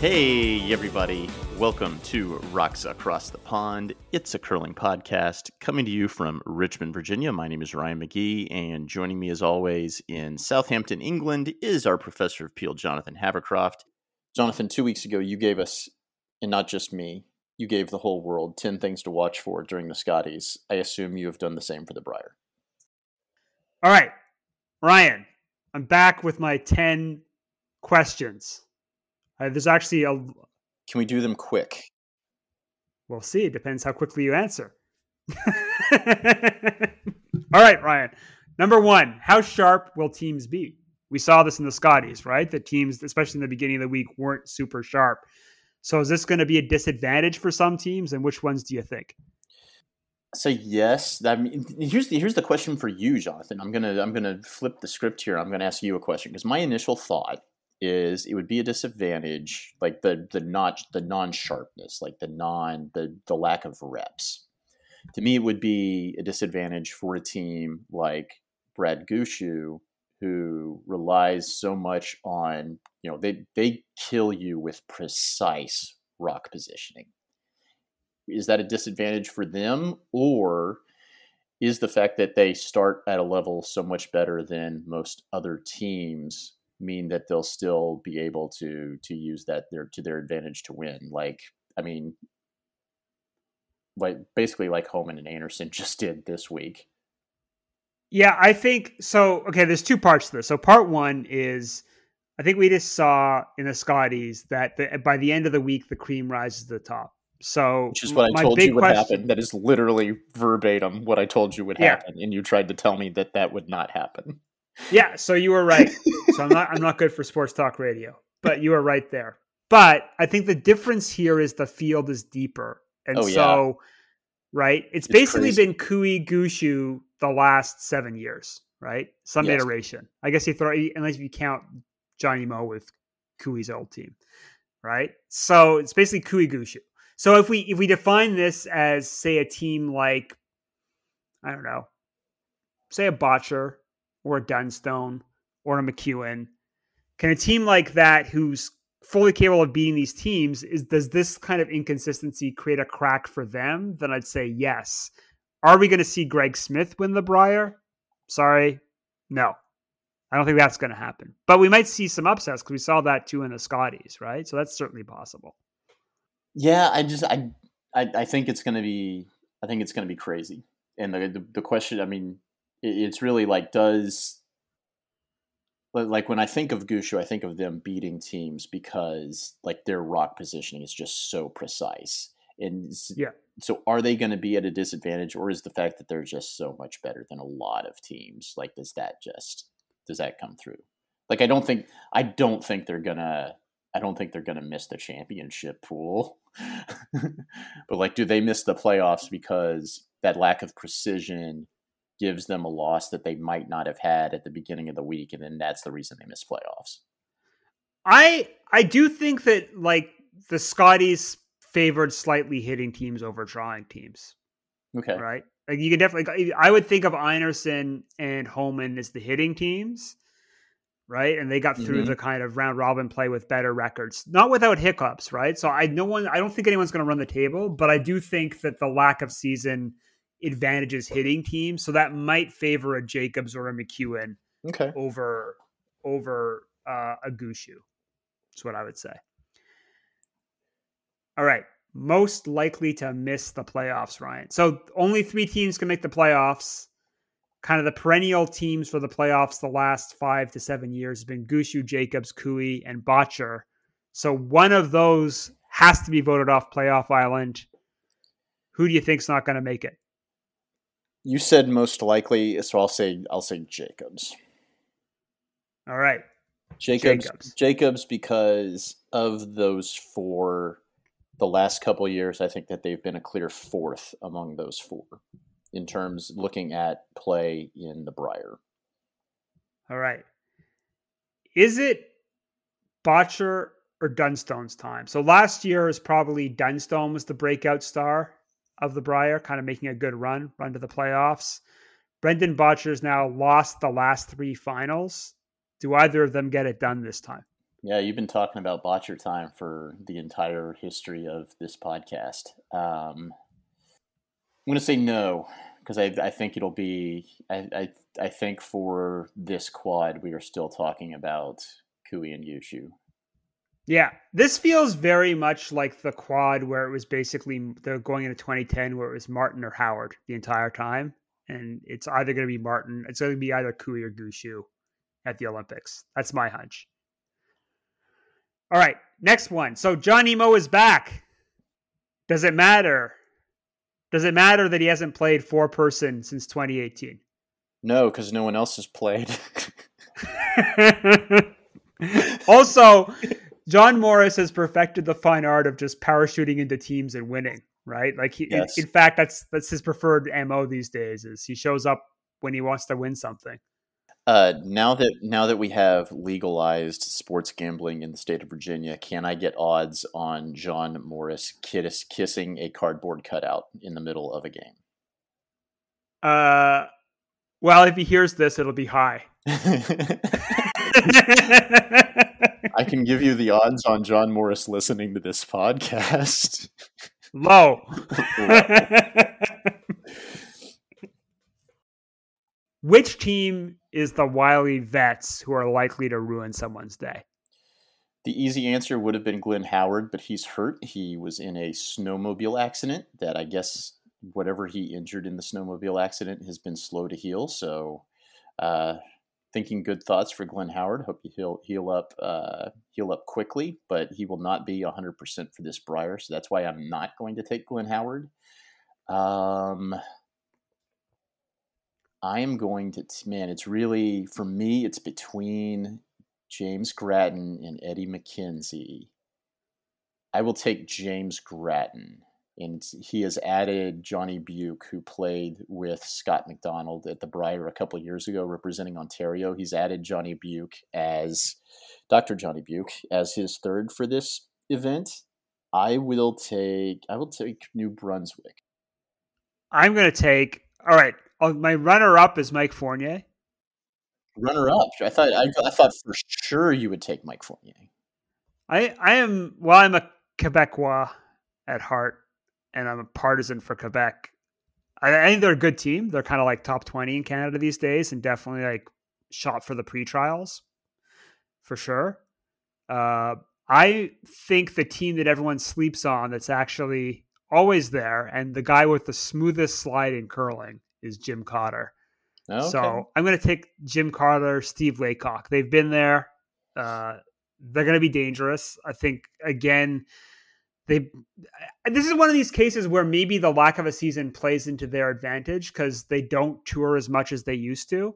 Hey, everybody. Welcome to Rocks Across the Pond. It's a curling podcast coming to you from Richmond, Virginia. My name is Ryan McGee, and joining me as always in Southampton, England, is our professor of Peel, Jonathan Havercroft. Jonathan, two weeks ago, you gave us, and not just me, you gave the whole world 10 things to watch for during the Scotties. I assume you have done the same for the Brier. All right, Ryan, I'm back with my 10 questions. Uh, there's actually a. Can we do them quick? We'll see. It depends how quickly you answer. All right, Ryan. Number one, how sharp will teams be? We saw this in the Scotties, right? The teams, especially in the beginning of the week, weren't super sharp. So is this going to be a disadvantage for some teams, and which ones do you think? So yes. I mean, here's the here's the question for you, Jonathan. I'm gonna I'm gonna flip the script here. I'm gonna ask you a question because my initial thought is it would be a disadvantage, like the the not the non sharpness, like the non the the lack of reps. To me, it would be a disadvantage for a team like Brad Gushue, who relies so much on you know they they kill you with precise rock positioning. Is that a disadvantage for them, or is the fact that they start at a level so much better than most other teams mean that they'll still be able to to use that their to their advantage to win. Like, I mean, like basically like Holman and Anderson just did this week. Yeah, I think so. Okay, there's two parts to this. So part one is I think we just saw in the Scotties that the, by the end of the week the cream rises to the top. So which is what I told you would question, happen. That is literally verbatim what I told you would happen, yeah. and you tried to tell me that that would not happen. Yeah, so you were right. so I'm not I'm not good for sports talk radio, but you were right there. But I think the difference here is the field is deeper. And oh, so yeah. right, it's, it's basically crazy. been Koe Gushue the last 7 years, right? Some yes. iteration. I guess you throw unless you count Johnny Mo with Koe's old team, right? So it's basically Koe Gushue. So if we if we define this as say a team like I don't know, say a Bottcher or a Dunstone or a McEwen? Can a team like that, who's fully capable of beating these teams, is does this kind of inconsistency create a crack for them? Then I'd say yes. Are we going to see Greg Smith win the Brier? Sorry, no. I don't think that's going to happen. But we might see some upsets because we saw that too in the Scotties, right? So that's certainly possible. Yeah, I just I I, I think it's going to be I think it's going to be crazy. And the, the the question, I mean, it's really like does like when I think of Gushue, I think of them beating teams because like their rock positioning is just so precise. And yeah, so are they going to be at a disadvantage, or is the fact that they're just so much better than a lot of teams? Like, does that just does that come through? Like, I don't think I don't think they're gonna I don't think they're gonna miss the championship pool. but like, do they miss the playoffs because that lack of precision gives them a loss that they might not have had at the beginning of the week, and then that's the reason they miss playoffs. I I do think that like the Scotties favored slightly hitting teams over drawing teams. Okay. Right. Like you can definitely I would think of Einarson and Holman as the hitting teams. Right. And they got through mm-hmm. the kind of round robin play with better records. Not without hiccups, right? So I no one I don't think anyone's gonna run the table, but I do think that the lack of season advantages hitting teams, so that might favor a Jacobs or a McEwen okay. over over uh, a Gushue. That's what I would say. All right, most likely to miss the playoffs, Ryan. So only three teams can make the playoffs. Kind of the perennial teams for the playoffs the last five to seven years has been Gushue, Jacobs, Koe, and Bottcher. So one of those has to be voted off playoff island. Who do you think's not going to make it? You said most likely, so I'll say I'll say Jacobs. All right. Jacobs, Jacobs. Jacobs, because of those four, the last couple years, I think that they've been a clear fourth among those four in terms looking at play in the Brier. All right. Is it Bottcher or Dunstone's time? So last year is probably Dunstone was the breakout star of the Brier, kind of making a good run, run to the playoffs. Brendan Bottcher's now lost the last three finals. Do either of them get it done this time? Yeah, you've been talking about Bottcher time for the entire history of this podcast. Um, I'm going to say no because I, I think it'll be. I, I, I think for this quad, we are still talking about Koe and Gushue. Yeah, this feels very much like the quad where it was basically they're going into 2010 where it was Martin or Howard the entire time, and it's either going to be Martin, it's going to be either Koe or Gushue at the Olympics. That's my hunch. All right, next one. So Johnny Mo is back. Does it matter? Does it matter that he hasn't played four person since 2018? No, because no one else has played. also, John Morris has perfected the fine art of just parachuting into teams and winning. Right? Like, he, yes. in, in fact, that's that's his preferred mo these days. Is he shows up when he wants to win something. Uh, now that now that we have legalized sports gambling in the state of Virginia, can I get odds on John Morris kiss, kissing a cardboard cutout in the middle of a game? Uh, well, if he hears this, it'll be high. I can give you the odds on John Morris listening to this podcast. Low. Which team is the wily vets who are likely to ruin someone's day? The easy answer would have been Glenn Howard, but he's hurt. He was in a snowmobile accident that I guess whatever he injured in the snowmobile accident has been slow to heal. So, uh, thinking good thoughts for Glenn Howard. Hope he'll heal up, uh, heal up quickly. But he will not be 100% for this Brier, so that's why I'm not going to take Glenn Howard. Um, I am going to man. It's really for me. It's between James Grattan and Eddie MacKenzie. I will take James Grattan, and he has added Johnny Beuk, who played with Scott McDonald at the Brier a couple years ago, representing Ontario. He's added Johnny Beuk as Dr. Johnny Beuk as his third for this event. I will take. I will take New Brunswick. I'm going to take. All right, Oh, my runner up is Mike Fournier. Runner up. I thought I, I, thought for sure you would take Mike Fournier. I I am well. I'm a Quebecois at heart, and I'm a partisan for Quebec. I, I think they're a good team. They're kind of like top twenty in Canada these days, and definitely like shot for the pre-trials for sure. Uh, I think the team that everyone sleeps on that's actually always there, and the guy with the smoothest slide in curling is Jim Cotter. Okay. So I'm going to take Jim Cotter, Steve Laycock. They've been there. Uh, they're going to be dangerous. I think again, they. This is one of these cases where maybe the lack of a season plays into their advantage because they don't tour as much as they used to,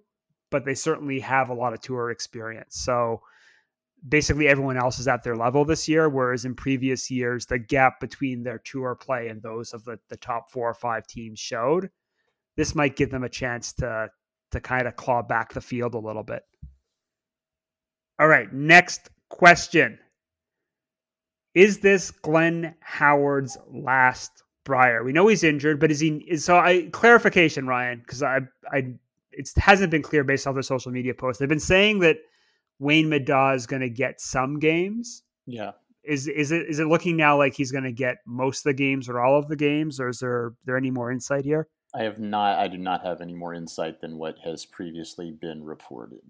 but they certainly have a lot of tour experience. So basically everyone else is at their level this year whereas in previous years the gap between their tour play and those of the, the top four or five teams showed this might give them a chance to to kind of claw back the field a little bit. All right, next question. Is this Glenn Howard's last Brier? We know he's injured, but is he is so I clarification, Ryan, because I I it hasn't been clear based off their social media posts. They've been saying that Wayne Middaugh is going to get some games. Yeah. Is is it is it looking now like he's going to get most of the games or all of the games, or is there there any more insight here? I have not. I do not have any more insight than what has previously been reported.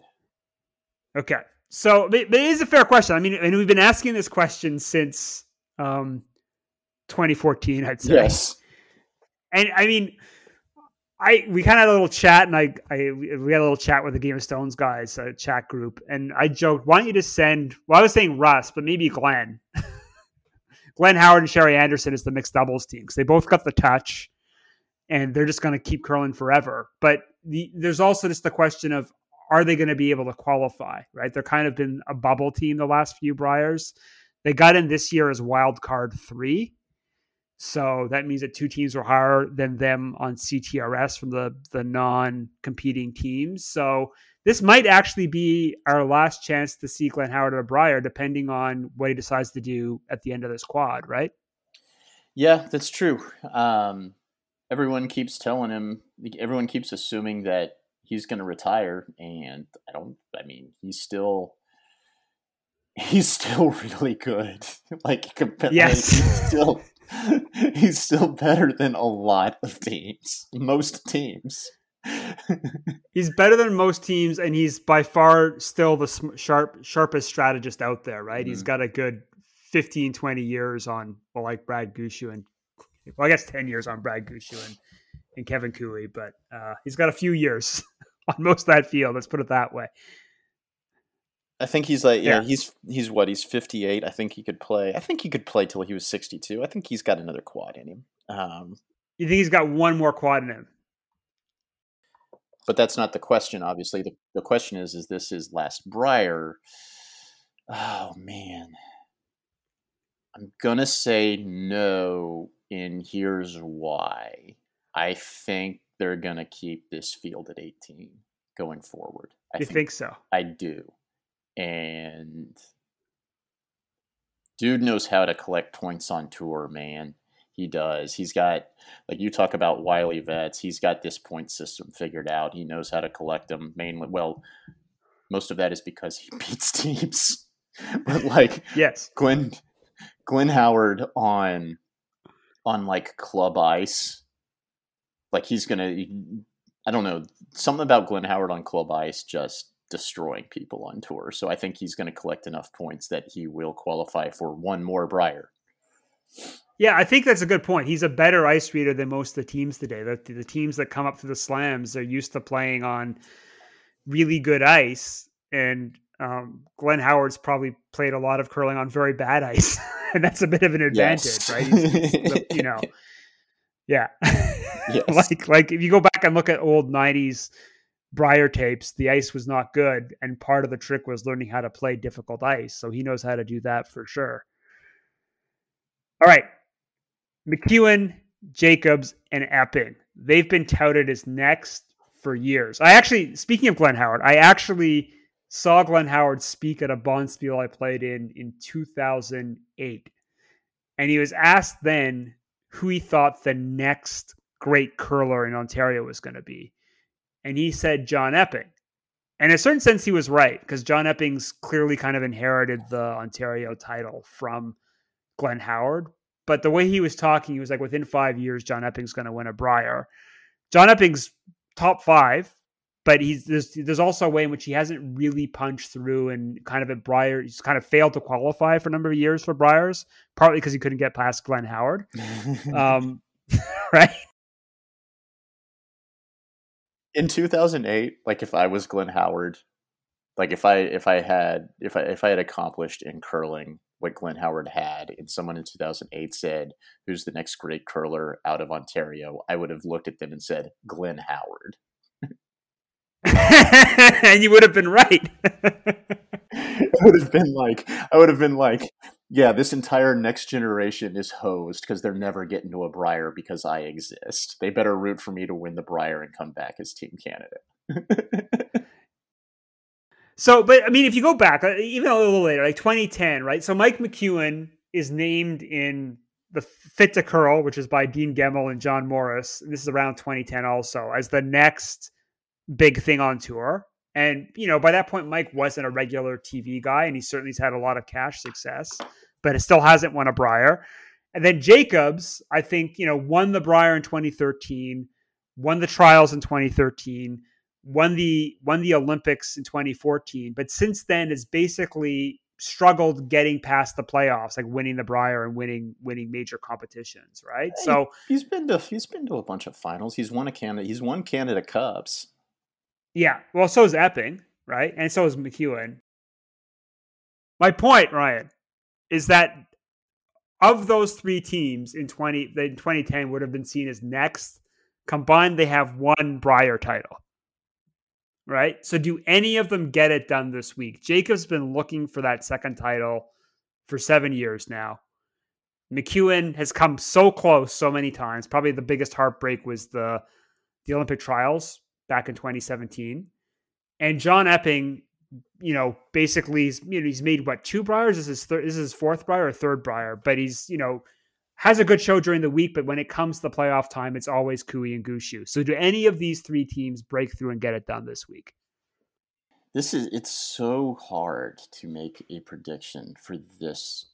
Okay, so but it is a fair question. I mean, and we've been asking this question since um, 2014. I'd say. Yes. And I mean, I we kind of had a little chat, and I, I we had a little chat with the Game of Stones guys, a chat group, and I joked, "Why don't you just send?" Well, I was saying Russ, but maybe Glenn. Glenn Howard and Sherry Anderson is the mixed doubles team because they both got the touch and they're just going to keep curling forever. But the, there's also just the question of are they going to be able to qualify? Right, they're kind of been a bubble team the last few Briers. They got in this year as wild card three, so that means that two teams were higher than them on CTRS from the the non competing teams. So this might actually be our last chance to see Glenn Howard at a Brier, depending on what he decides to do at the end of this quad, right? Yeah, that's true. Um, everyone keeps telling him, everyone keeps assuming that he's going to retire, and I don't. I mean, he's still he's still really good. like, yes, he's still he's still better than a lot of teams, most teams. he's better than most teams, and he's by far still the sharp sharpest strategist out there. Right? Mm-hmm. He's got a good 15, 20 years on well, like Brad Gushue and well, I guess ten years on Brad Gushue and, and Kevin Cooley, but uh, he's got a few years on most of that field. Let's put it that way. I think he's like yeah, yeah, he's he's what he's 58. I think he could play. I think he could play till he was 62. I think he's got another quad in him. Um, you think he's got one more quad in him? But that's not the question. Obviously, the the question is: Is this his last Brier? Oh man, I'm gonna say no, and here's why. I think they're gonna keep this field at 18 going forward. I you think, think so? I do and dude knows how to collect points on tour, man. He does. He's got like you talk about wily vets. He's got this point system figured out. He knows how to collect them. Mainly, well, most of that is because he beats teams. but like, yes, Glenn Glenn Howard on on like club ice, like he's gonna. I don't know something about Glenn Howard on club ice just destroying people on tour. So I think he's going to collect enough points that he will qualify for one more Brier. Yeah, I think that's a good point. He's a better ice reader than most of the teams today. The, the teams that come up to the slams are used to playing on really good ice, and um, Glenn Howard's probably played a lot of curling on very bad ice, and that's a bit of an advantage, yes. right? He's, he's, you know, yeah. Yes. like like if you go back and look at old '90s Brier tapes, the ice was not good, and part of the trick was learning how to play difficult ice. So he knows how to do that for sure. All right, McEwen, Jacobs, and Epping. They've been touted as next for years. I actually, speaking of Glenn Howard, I actually saw Glenn Howard speak at a bonspiel I played in in 2008, and he was asked then who he thought the next great curler in Ontario was going to be and he said John Epping. And in a certain sense, he was right because John Epping's clearly kind of inherited the Ontario title from Glenn Howard. But the way he was talking, he was like, within five years, John Epping's going to win a Brier. John Epping's top five, but he's there's there's also a way in which he hasn't really punched through and kind of at Brier. He's kind of failed to qualify for a number of years for Briers, partly because he couldn't get past Glenn Howard. um, right? In 2008 like if i was glenn howard like if i if i had if i if i had accomplished in curling what glenn howard had and someone in 2008 said who's the next great curler out of ontario? I would have looked at them and said glenn howard. And you would have been right. I would have been like i would have been like yeah, this entire next generation is hosed because they're never getting to a Brier because I exist. They better root for me to win the Brier and come back as team candidate. so, but I mean, if you go back, uh, even a little later, like 2010, right? So Mike McEwen is named in the Fit to Curl, which is by Dean Gemmell and John Morris. This is around 2010 also, as the next big thing on tour. And, you know, by that point, Mike wasn't a regular TV guy, and he certainly's had a lot of cash success but it still hasn't won a Brier. And then Jacobs, I think, you know, won the Brier in 2013, won the trials in 2013, won the won the Olympics in 2014, but since then has basically struggled getting past the playoffs, like winning the Brier and winning winning major competitions, right? So he's been to he's been to a bunch of finals. He's won a Canada. He's won Canada Cups. Yeah, well, so is Epping, right? And so is McEwen. My point, Ryan, is that of those three teams in 20 in 2010 would have been seen as next combined they have one Brier title right? So do any of them get it done this week? Jacob's been looking for that second title for seven years now. McEwen has come so close so many times. Probably the biggest heartbreak was the the Olympic trials back in 2017. And John Epping, you know, basically he's, you know, he's made what two Briers? This is this is his fourth Brier or third Brier, but he's, you know, has a good show during the week, but when it comes to the playoff time, it's always Koe and Gushue. So do any of these three teams break through and get it done this week? This is it's so hard to make a prediction for this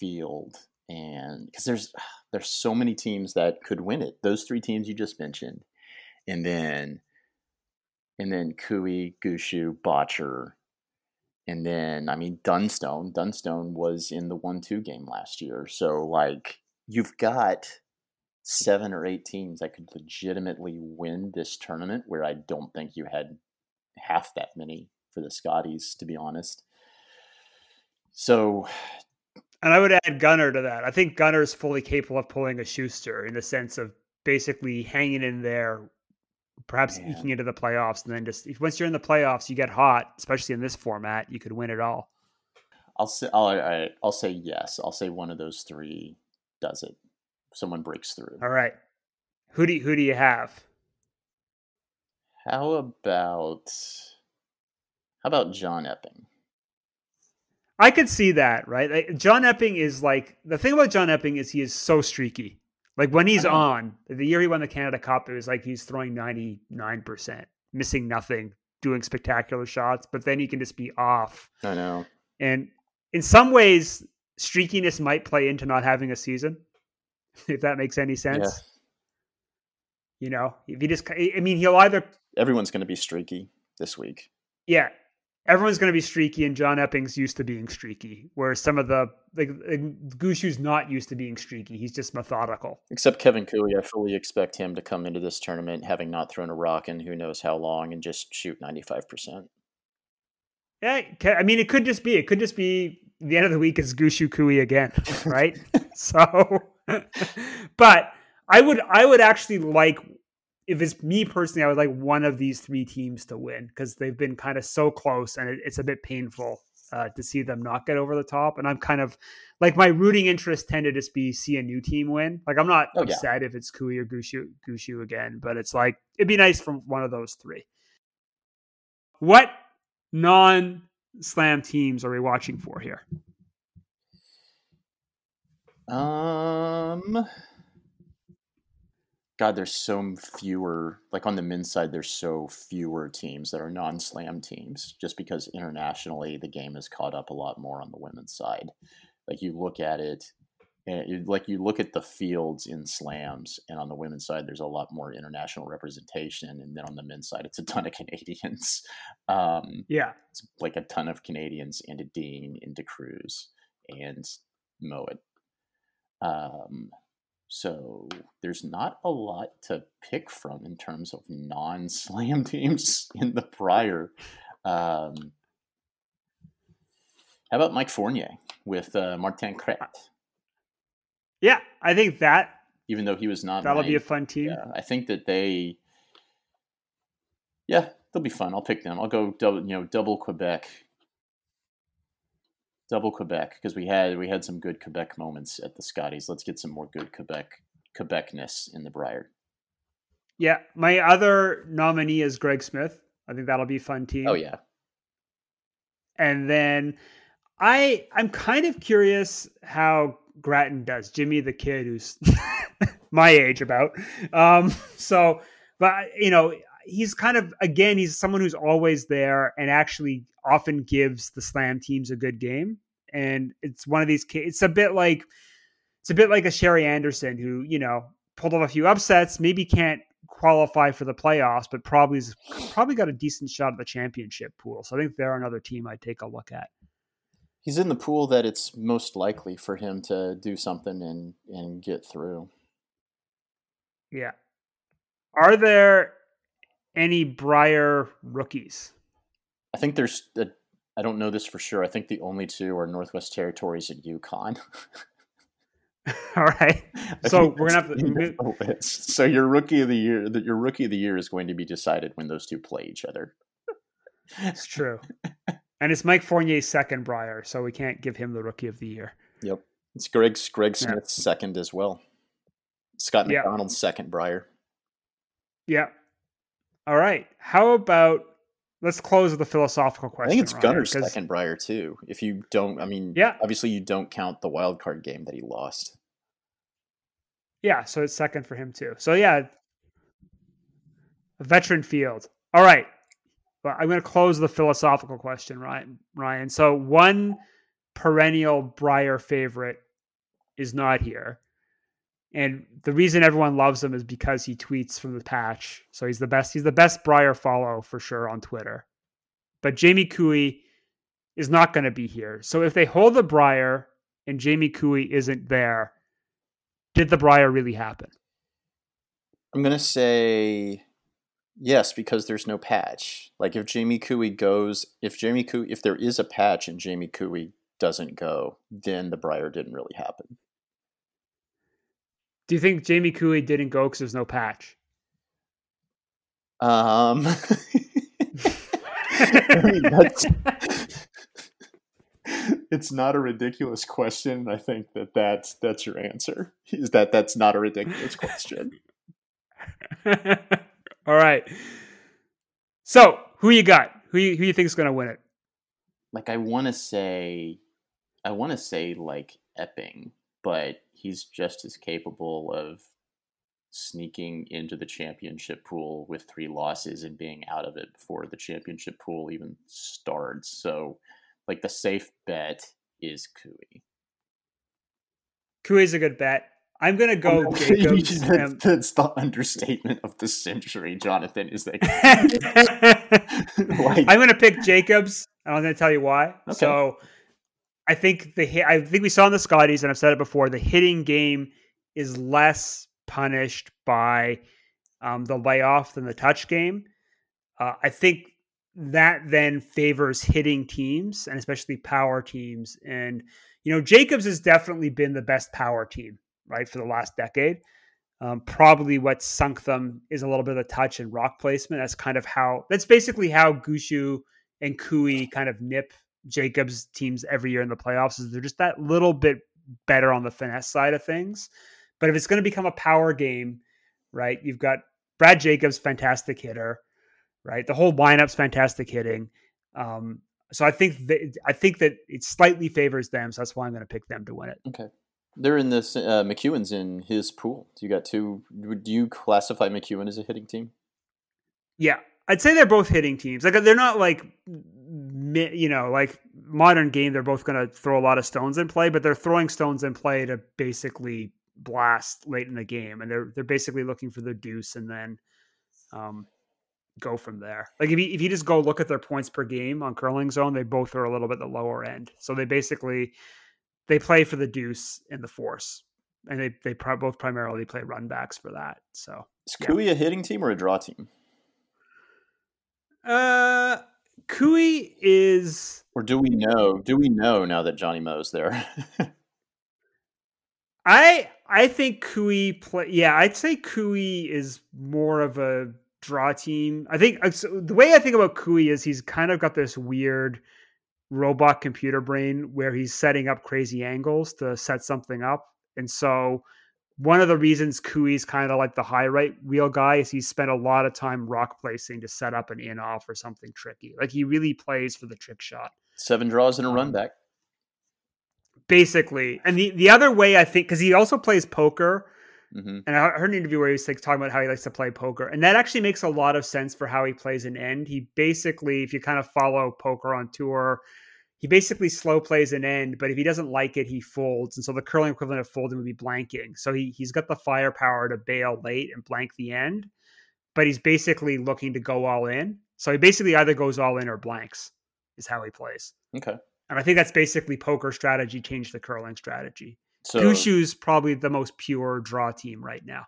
field and because there's there's so many teams that could win it. Those three teams you just mentioned, and then and then Koe, Gushue, Bottcher, and then I mean Dunstone. Dunstone was in the one-two game last year, so like you've got seven or eight teams that could legitimately win this tournament. Where I don't think you had half that many for the Scotties, to be honest. So and I would add Gunnar to that. I think Gunnar is fully capable of pulling a Schuster in the sense of basically hanging in there, perhaps Man. eking into the playoffs, and then just if, once you're in the playoffs, you get hot, especially in this format, you could win it all. I'll say I'll, I'll say yes. I'll say one of those three does it. Someone breaks through. All right. Who do you, who do you have? How about how about John Epping? I could see that, right? Like, John Epping is like the thing about John Epping is he is so streaky. Like when he's uh-huh. on, the year he won the Canada Cup, it was like he's throwing 99%, missing nothing, doing spectacular shots, but then he can just be off. I know. And in some ways, streakiness might play into not having a season, if that makes any sense. Yeah. You know, if he just, I mean, he'll either. Everyone's going to be streaky this week. Yeah everyone's going to be streaky, and John Epping's used to being streaky, whereas some of the like Gushue's not used to being streaky. He's just methodical. Except Kevin Koe, I fully expect him to come into this tournament having not thrown a rock in who knows how long and just shoot ninety five percent. Yeah, I mean, it could just be. It could just be the end of the week is Gushue Koe again, right? so, but I would, I would actually like if it's me personally, I would like one of these three teams to win because they've been kind of so close, and it, it's a bit painful uh, to see them not get over the top. And I'm kind of like my rooting interest tend to just be see a new team win. Like I'm not oh, upset yeah. if it's Koe or Gushue, Gushue again, but it's like it'd be nice from one of those three. What non slam teams are we watching for here? Um God, there's so fewer. Like on the men's side, there's so fewer teams that are non-slam teams, just because internationally the game has caught up a lot more on the women's side. Like you look at it, and you, like you look at the fields in slams, and on the women's side, there's a lot more international representation, and then on the men's side, it's a ton of Canadians. Um, yeah, it's like a ton of Canadians into Dean into Cruz and Mouat. Um, so there's not a lot to pick from in terms of non-slam teams in the Brier. Um, how about Mike Fournier with uh, Martin Crête? Yeah, I think that. Even though he was not, that'll my, be a fun team. Yeah, I think that they. Yeah, they'll be fun. I'll pick them. I'll go double, you know, double Quebec double Quebec because we had we had some good Quebec moments at the Scotties. Let's get some more good Quebec Quebecness in the Brier. Yeah, my other nominee is Greg Smith. I think that'll be a fun team. Oh yeah. And then I I'm kind of curious how Grattan does. Jimmy the kid who's my age about. Um so but you know, he's kind of again he's someone who's always there and actually often gives the slam teams a good game. And it's one of these it's a bit like it's a bit like a sherry anderson who you know pulled off a few upsets maybe can't qualify for the playoffs but probably probably got a decent shot at the championship pool. So i think they're another team i'd take a look at. He's in the pool that it's most likely for him to do something and and get through. Yeah. Are there any Brier rookies? I think there's. I don't know this for sure. I think the only two are Northwest Territories and Yukon. All right. So we're gonna have to. So your rookie of the year, that your rookie of the year is going to be decided when those two play each other. It's true. and it's Mike Fournier's second Brier, so we can't give him the rookie of the year. Yep. It's Greg Greg Smith's yeah. second as well. Scott McDonald's second Brier. Yeah. All right. How about let's close with a philosophical question. I think it's Ryan, Gunner's second Brier too. If you don't, I mean, yeah, obviously you don't count the wild card game that he lost. Yeah, so it's second for him too. So yeah, a veteran field. All right. Well, I'm going to close the philosophical question, Ryan. Ryan. So one perennial Brier favorite is not here. And the reason everyone loves him is because he tweets from the patch. So he's the best. He's the best Brier follow for sure on Twitter. But Jamie Koe is not going to be here. So if they hold the Brier and Jamie Koe isn't there, did the Brier really happen? I'm going to say yes because there's no patch. Like if Jamie Koe goes, if Jamie Koe, if there is a patch and Jamie Koe doesn't go, then the Brier didn't really happen. Do you think Jamie Cooley didn't go because there's no patch? Um, I mean, that's, it's not a ridiculous question. I think that that's that's your answer. Is that that's not a ridiculous question? All right. So, who you got? Who you, who you think is going to win it? Like, I want to say, I want to say like Epping, but he's just as capable of sneaking into the championship pool with three losses and being out of it before the championship pool even starts. So, like the safe bet is. Koe is a good bet. I'm gonna go Jacobs. that's, that's the understatement of the century, Jonathan. Is that like, I'm gonna pick Jacobs. and I'm gonna tell you why. Okay. So I think the I think we saw in the Scotties, and I've said it before. The hitting game is less punished by um, the layoff than the touch game. Uh, I think that then favors hitting teams and especially power teams. And you know, Jacobs has definitely been the best power team, right, for the last decade. Um, probably what sunk them is a little bit of the touch and rock placement. That's kind of how. That's basically how Gushue and Koe kind of nip Jacobs teams every year in the playoffs is they're just that little bit better on the finesse side of things. But if it's going to become a power game, right? You've got Brad Jacobs, fantastic hitter, right? The whole lineup's fantastic hitting. Um, so I think that I think that it slightly favors them. So that's why I'm going to pick them to win it. Okay. They're in this. Uh, McEwen's in his pool. You got two. Do you classify McEwen as a hitting team? Yeah, I'd say they're both hitting teams. Like they're not like you know, like modern game, they're both going to throw a lot of stones in play, but they're throwing stones in play to basically blast late in the game, and they're they're basically looking for the deuce and then um, go from there. Like if you if you just go look at their points per game on curling zone, they both are a little bit the lower end. So they basically they play for the deuce and the force, and they they both primarily play run backs for that. So is Koe yeah. a hitting team or a draw team? Uh Koe is. Or do we know? Do we know now that Johnny Mo's there? I I think Koe play. Yeah, I'd say Koe is more of a draw team. I think uh, so the way I think about Koe is he's kind of got this weird robot computer brain where he's setting up crazy angles to set something up, and so one of the reasons Koe's kind of like the high right wheel guy is he spent a lot of time rock placing to set up an in off or something tricky. Like he really plays for the trick shot. Seven draws and a run um, back. Basically. And the, the other way I think, because he also plays poker. Mm-hmm. And I heard an interview where he was like, talking about how he likes to play poker. And that actually makes a lot of sense for how he plays an end. He basically, if you kind of follow poker on tour, he basically slow plays an end, but if he doesn't like it, he folds. And so the curling equivalent of folding would be blanking. So he, he's got the firepower to bail late and blank the end, but he's basically looking to go all in. So he basically either goes all in or blanks, is how he plays. Okay. And I think that's basically poker strategy changed the curling strategy. So Gushue's probably the most pure draw team right now.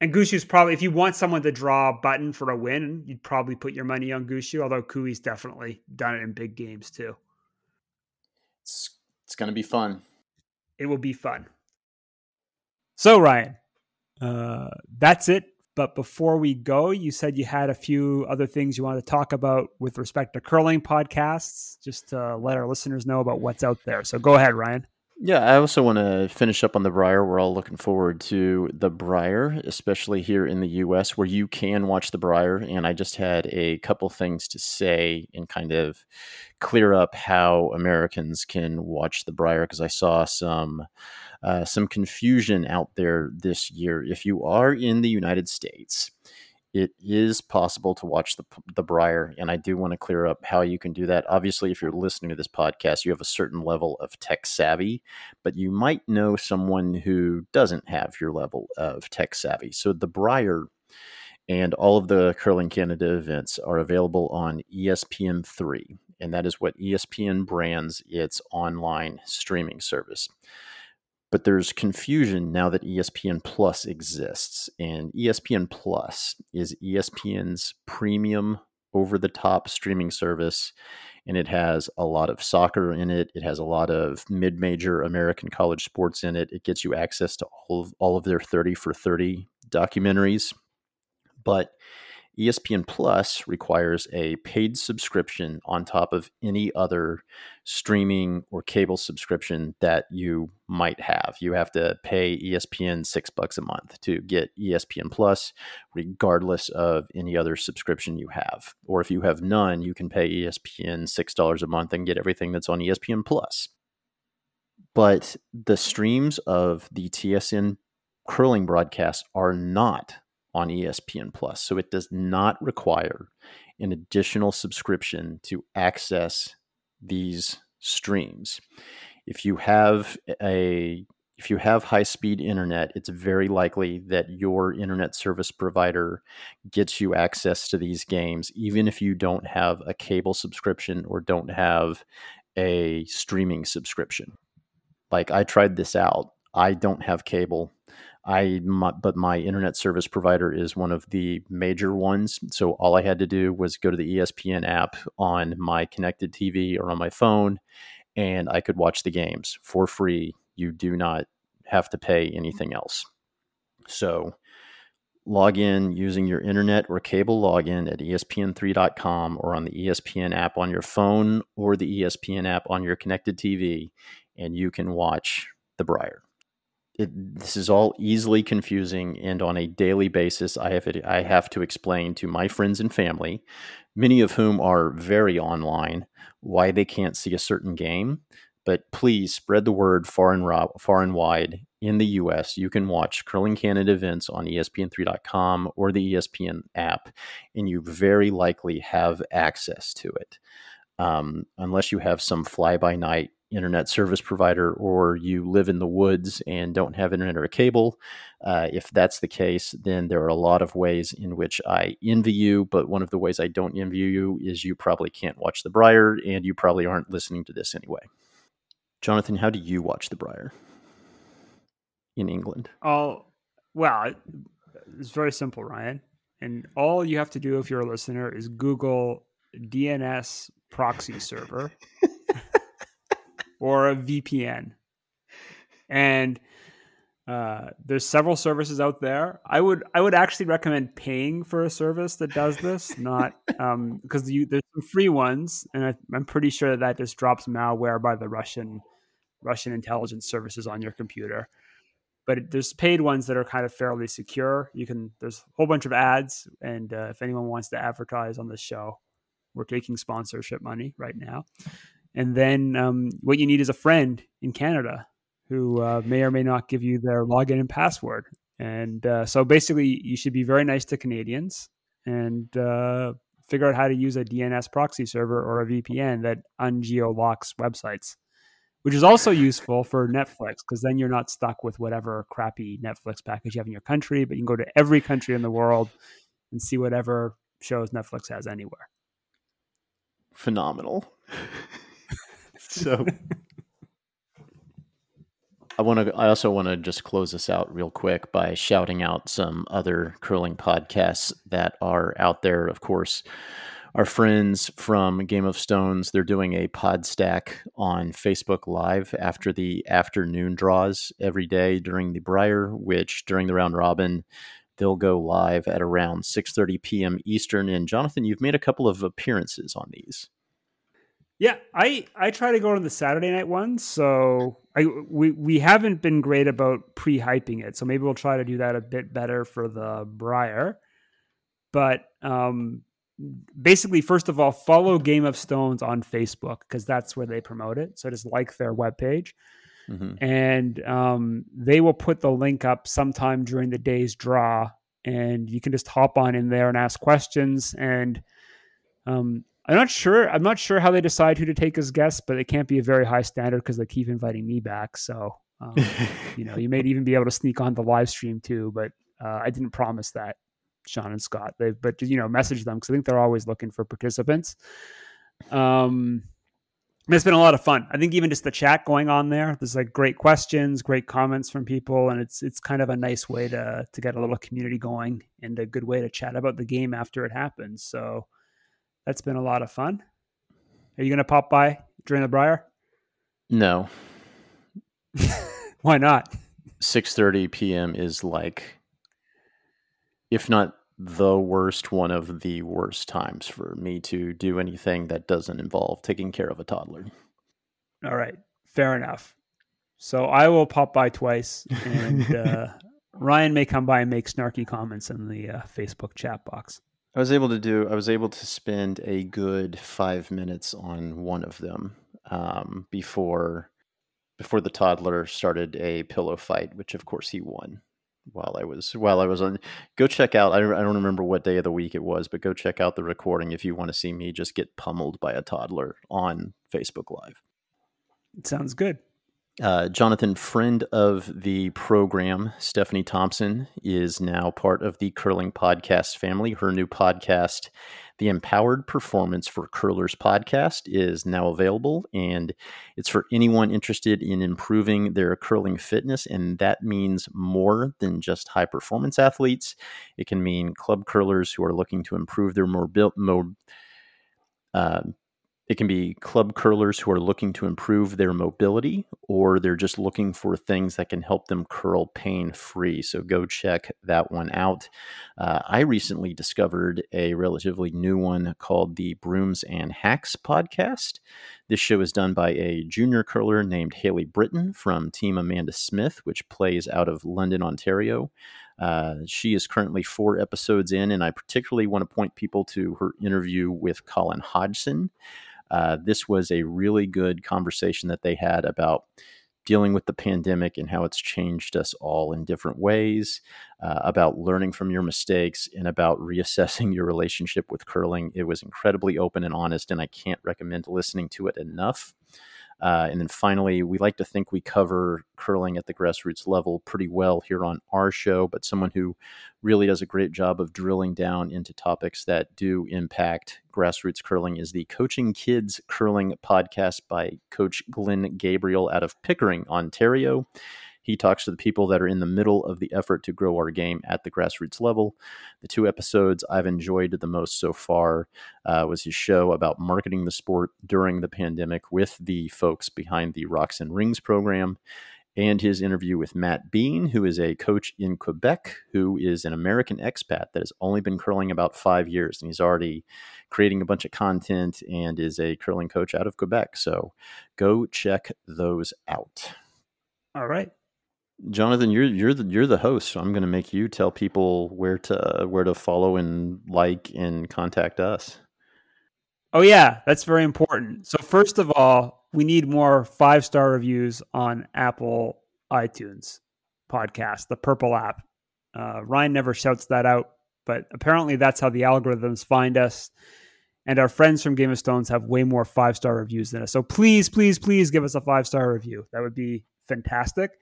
And Gushue's probably, if you want someone to draw a button for a win, you'd probably put your money on Gushue, although Koe's definitely done it in big games too. It's, it's going to be fun. It will be fun. So, Ryan, uh, that's it but before we go, you said you had a few other things you wanted to talk about with respect to curling podcasts, just to let our listeners know about what's out there. So go ahead, Ryan. Yeah, I also want to finish up on the Brier. We're all looking forward to the Brier, especially here in the U.S., where you can watch the Brier. And I just had a couple things to say and kind of clear up how Americans can watch the Brier because I saw some uh, some confusion out there this year. If you are in the United States, it is possible to watch the the Brier, and I do want to clear up how you can do that. Obviously, if you're listening to this podcast, you have a certain level of tech savvy, but you might know someone who doesn't have your level of tech savvy. So the Brier and all of the Curling Canada events are available on ESPN3, and that is what ESPN brands its online streaming service but there's confusion now that ESPN Plus exists. And ESPN Plus is ESPN's premium over the top streaming service. And it has a lot of soccer in it. It has a lot of mid major American college sports in it. It gets you access to all of, all of their 30 for 30 documentaries. But ESPN Plus requires a paid subscription on top of any other streaming or cable subscription that you might have. You have to pay ESPN six bucks a month to get ESPN Plus, regardless of any other subscription you have. Or if you have none, you can pay ESPN six dollars a month and get everything that's on ESPN Plus. But the streams of the TSN curling broadcast are not on ESPN Plus. So it does not require an additional subscription to access these streams. If you have a if you have high speed internet, it's very likely that your internet service provider gets you access to these games, even if you don't have a cable subscription or don't have a streaming subscription. Like I tried this out. I don't have cable. I my, but my internet service provider is one of the major ones. So all I had to do was go to the ESPN app on my connected TV or on my phone, and I could watch the games for free. You do not have to pay anything else. So log in using your internet or cable login at espn3.com or on the ESPN app on your phone or the ESPN app on your connected TV, and you can watch the Brier it, this is all easily confusing, and on a daily basis, I have I have to explain to my friends and family, many of whom are very online, why they can't see a certain game. But please spread the word far and far and wide. In the U.S., you can watch Curling Canada events on ESPN3.com or the ESPN app, and you very likely have access to it. Um, unless you have some fly by night internet service provider or you live in the woods and don't have internet or a cable. Uh, if that's the case, then there are a lot of ways in which I envy you. But one of the ways I don't envy you is you probably can't watch The Brier and you probably aren't listening to this anyway. Jonathan, how do you watch The Brier in England? Oh, well, it's very simple, Ryan. And all you have to do if you're a listener is Google DNS proxy server or a VPN. And uh, there's several services out there. I would I would actually recommend paying for a service that does this, not because um, there's some free ones, and I, am pretty sure that, that just drops malware by the Russian Russian intelligence services on your computer. But there's paid ones that are kind of fairly secure. You can there's a whole bunch of ads, and uh, if anyone wants to advertise on this show, we're taking sponsorship money right now. And then um, what you need is a friend in Canada who uh, may or may not give you their login and password. And uh, so basically, you should be very nice to Canadians and uh, figure out how to use a DNS proxy server or a VPN that ungeolocks websites, which is also useful for Netflix because then you're not stuck with whatever crappy Netflix package you have in your country, but you can go to every country in the world and see whatever shows Netflix has anywhere. Phenomenal. so I want to. I also want to just close this out real quick by shouting out some other curling podcasts that are out there. Of course, our friends from Game of Stones. They're doing a pod stack on Facebook Live after the afternoon draws every day during the Brier, which during the round robin They'll go live at around 6:30 p.m. Eastern. And Jonathan, you've made a couple of appearances on these. Yeah, I I try to go to the Saturday night ones, so I we we haven't been great about pre-hyping it, so maybe we'll try to do that a bit better for the Brier. But um, basically, first of all, follow Game of Stones on Facebook because that's where they promote it. So just like their webpage. Mm-hmm. And um, they will put the link up sometime during the day's draw, and you can just hop on in there and ask questions. And um, I'm not sure. I'm not sure how they decide who to take as guests, but it can't be a very high standard because they keep inviting me back. So um, you know, you may even be able to sneak on the live stream too. But uh, I didn't promise that, Sean and Scott. They, but you know, message them because I think they're always looking for participants. Um, it's been a lot of fun. I think even just the chat going on there, there's like great questions, great comments from people, and it's it's kind of a nice way to to get a little community going and a good way to chat about the game after it happens. So that's been a lot of fun. Are you going to pop by during the Brier? No. Why not? 6:30 p.m. is like if not the worst one of the worst times for me to do anything that doesn't involve taking care of a toddler. All right, fair enough. So I will pop by twice, and uh, Ryan may come by and make snarky comments in the uh, Facebook chat box. I was able to do. I was able to spend a good five minutes on one of them um, before before the toddler started a pillow fight, which of course he won while I was while I was on. Go check out. I don't, I don't remember what day of the week it was, but go check out the recording if you want to see me just get pummeled by a toddler on Facebook Live. It sounds good. Uh, Jonathan, friend of the program, Stephanie Thompson, is now part of the Curling Podcast family. Her new podcast the Empowered Performance for Curlers podcast is now available, and it's for anyone interested in improving their curling fitness. And that means more than just high performance athletes. It can mean club curlers who are looking to improve their mobility. Mo- uh, it can be club curlers who are looking to improve their mobility, or they're just looking for things that can help them curl pain free. So go check that one out. Uh, I recently discovered a relatively new one called the Brooms and Hacks podcast. This show is done by a junior curler named Haley Britton from Team Amanda Smith, which plays out of London, Ontario. Uh, she is currently four episodes in, and I particularly want to point people to her interview with Colin Hodgson. Uh, this was a really good conversation that they had about dealing with the pandemic and how it's changed us all in different ways, uh, about learning from your mistakes and about reassessing your relationship with curling. It was incredibly open and honest, and I can't recommend listening to it enough. Uh, and then finally, we like to think we cover curling at the grassroots level pretty well here on our show, but someone who really does a great job of drilling down into topics that do impact grassroots curling is the Coaching Kids Curling podcast by Coach Glenn Gabriel out of Pickering, Ontario. He talks to the people that are in the middle of the effort to grow our game at the grassroots level. The two episodes I've enjoyed the most so far uh, was his show about marketing the sport during the pandemic with the folks behind the Rocks and Rings program and his interview with Matt Bean, who is a coach in Quebec, who is an American expat that has only been curling about five years. And he's already creating a bunch of content and is a curling coach out of Quebec. So go check those out. All right. Jonathan, you're you're the you're the host, so I'm going to make you tell people where to where to follow and like and contact us. Oh yeah, that's very important. So first of all, we need more five star reviews on Apple iTunes podcast, the Purple app. Uh, Ryan never shouts that out, but apparently that's how the algorithms find us. And our friends from Game of Stones have way more five star reviews than us. So please, please, please give us a five star review. That would be fantastic.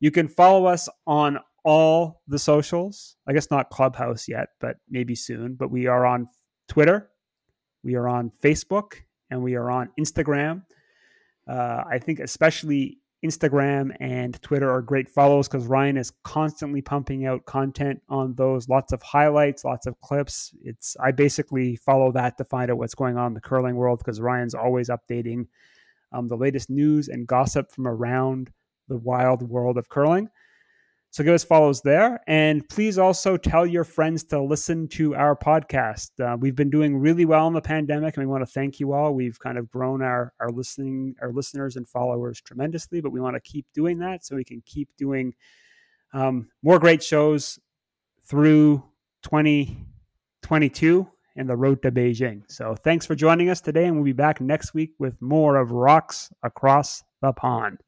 You can follow us on all the socials. I guess not Clubhouse yet, but maybe soon. But we are on Twitter, we are on Facebook, and we are on Instagram. Uh, I think especially Instagram and Twitter are great follows because Ryan is constantly pumping out content on those. Lots of highlights, lots of clips. It's I basically follow that to find out what's going on in the curling world because Ryan's always updating um, the latest news and gossip from around the wild world of curling. So give us follows there. And please also tell your friends to listen to our podcast. Uh, we've been doing really well in the pandemic, and we want to thank you all. We've kind of grown our, our listening, our listeners and followers tremendously, but we want to keep doing that so we can keep doing um, more great shows through 2022 and the road to Beijing. So thanks for joining us today, and we'll be back next week with more of Rocks Across the Pond.